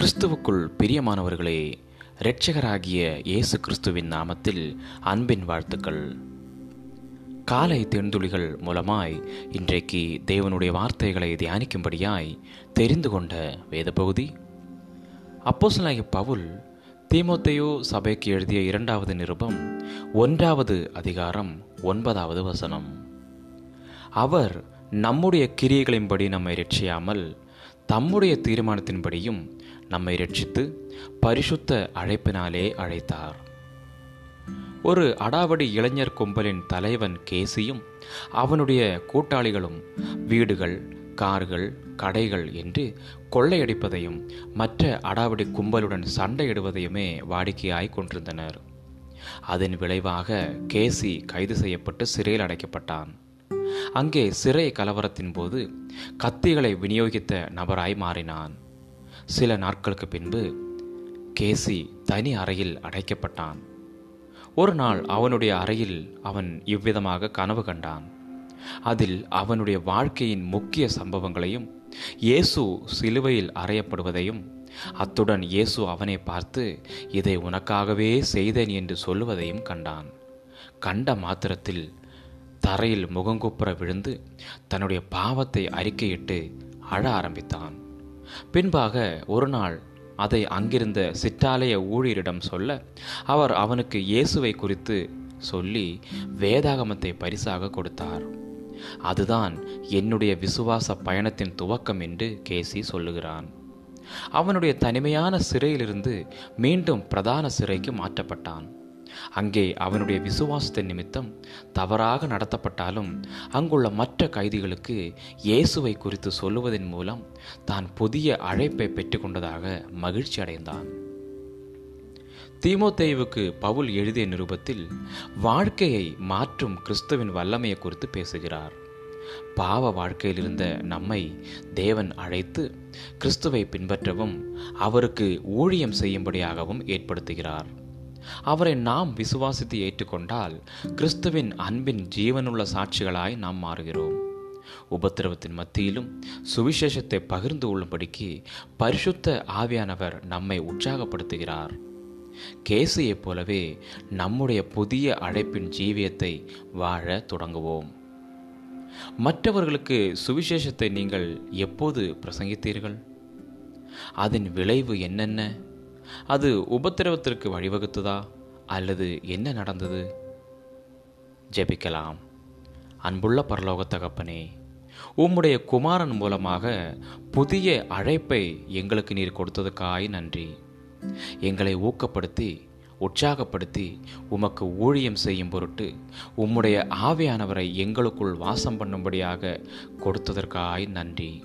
கிறிஸ்துவுக்குள் பிரியமானவர்களே இரட்சகராகிய இயேசு கிறிஸ்துவின் நாமத்தில் அன்பின் வாழ்த்துக்கள். காலை தென்துளிகள் மூலமாய் இன்றைக்கு தேவனுடைய வார்த்தைகளை தியானிக்கும்படியாய் தெரிந்து கொண்ட வேத பகுதி அப்போசலாகிய பவுல் தீமோத்தையோ சபைக்கு எழுதிய இரண்டாவது நிருபம் ஒன்றாவது அதிகாரம் ஒன்பதாவது வசனம். அவர் நம்முடைய கிரியைகளின்படி நம்மை ரட்சியாமல் தம்முடைய தீர்மானத்தின்படியும் நம்மை ரட்சித்து பரிசுத்த அழைப்பினாலே அழைத்தார். ஒரு அடாவடி இளைஞர் கும்பலின் தலைவன் கேசியும் அவனுடைய கூட்டாளிகளும் வீடுகள் கார்கள் கடைகள் என்று கொள்ளையடிப்பதையும் மற்ற அடாவடி கும்பலுடன் சண்டையிடுவதையுமே வாடிக்கையாய் கொண்டிருந்தனர். அதன் விளைவாக கேசி கைது செய்யப்பட்டு சிறையில் அடைக்கப்பட்டான். அங்கே சிறை கலவரத்தின் போது கத்திகளை விநியோகித்த நபராய் மாறினான். சில நாட்களுக்கு பின்பு கேசி தனி அறையில் அடைக்கப்பட்டான். ஒரு நாள் அவனுடைய அறையில் அவன் இவ்விதமாக கனவு கண்டான். அதில் அவனுடைய வாழ்க்கையின் முக்கிய சம்பவங்களையும் இயேசு சிலுவையில் அறையப்படுவதையும் அத்துடன் இயேசு அவனை பார்த்து இதை உனக்காகவே செய்தேன் என்று சொல்லுவதையும் கண்டான். கண்ட மாத்திரத்தில் தரையில் முகங்குப்புற விழுந்து தன்னுடைய பாவத்தை அறிக்கையிட்டு அழ ஆரம்பித்தான். பின்பாக ஒரு நாள் அதை அங்கிருந்த சிற்றாலய ஊழியரிடம் சொல்ல அவர் அவனுக்கு இயேசுவை குறித்து சொல்லி வேதாகமத்தை பரிசாக கொடுத்தார். அதுதான் என்னுடைய விசுவாச பயணத்தின் துவக்கம் என்று கேசி சொல்லுகிறான். அவனுடைய தனிமையான சிறையிலிருந்து மீண்டும் பிரதான சிறைக்கு மாற்றப்பட்டான். அங்கே அவனுடைய விசுவாசத்தின் நிமித்தம் தவறாக நடத்தப்பட்டாலும் அங்குள்ள மற்ற கைதிகளுக்கு இயேசுவை குறித்து சொல்லுவதன் மூலம் தான் புதிய அழைப்பை பெற்றுக்கொண்டதாக மகிழ்ச்சி அடைந்தான். தீமோத்தேவுக்கு பவுல் எழுதிய நிருபத்தில் வாழ்க்கையை மாற்றும் கிறிஸ்துவின் வல்லமையை குறித்து பேசுகிறார். பாவ வாழ்க்கையில் இருந்த நம்மை தேவன் அழைத்து கிறிஸ்துவை பின்பற்றவும் அவருக்கு ஊழியம் செய்யும்படியாகவும் ஏற்படுத்துகிறார். அவரை நாம் விசுவாசித்து ஏற்றுக்கொண்டால் கிறிஸ்துவின் அன்பின் ஜீவனுள்ள சாட்சிகளாய் நாம் மாறுகிறோம். உபத்திரவத்தின் மத்தியிலும் சுவிசேஷத்தை பகிர்ந்து கொள்ளும்படிக்கு பரிசுத்த ஆவியானவர் நம்மை உற்சாகப்படுத்துகிறார். கேசியைப் போலவே நம்முடைய புதிய அழைப்பின் ஜீவியத்தை வாழ தொடங்குவோம். மற்றவர்களுக்கு சுவிசேஷத்தை நீங்கள் எப்போது பிரசங்கித்தீர்கள்? அதன் விளைவு என்னென்ன? அது உபத்திரவத்திற்கு வழிவகுத்ததா? அல்லது என்ன நடந்தது? ஜெபிக்கலாம். அன்புள்ள பரலோக தகப்பனே உம்முடைய குமாரன் மூலமாக புதிய அழைப்பை எங்களுக்கு நீர் கொடுத்ததுக்காய் நன்றி. எங்களை ஊக்கப்படுத்தி உற்சாகப்படுத்தி உமக்கு ஊழியம் செய்யும் பொருட்டு உம்முடைய ஆவியானவரை எங்களுக்குள் வாசம் பண்ணும்படியாக கொடுத்ததற்காய் நன்றி.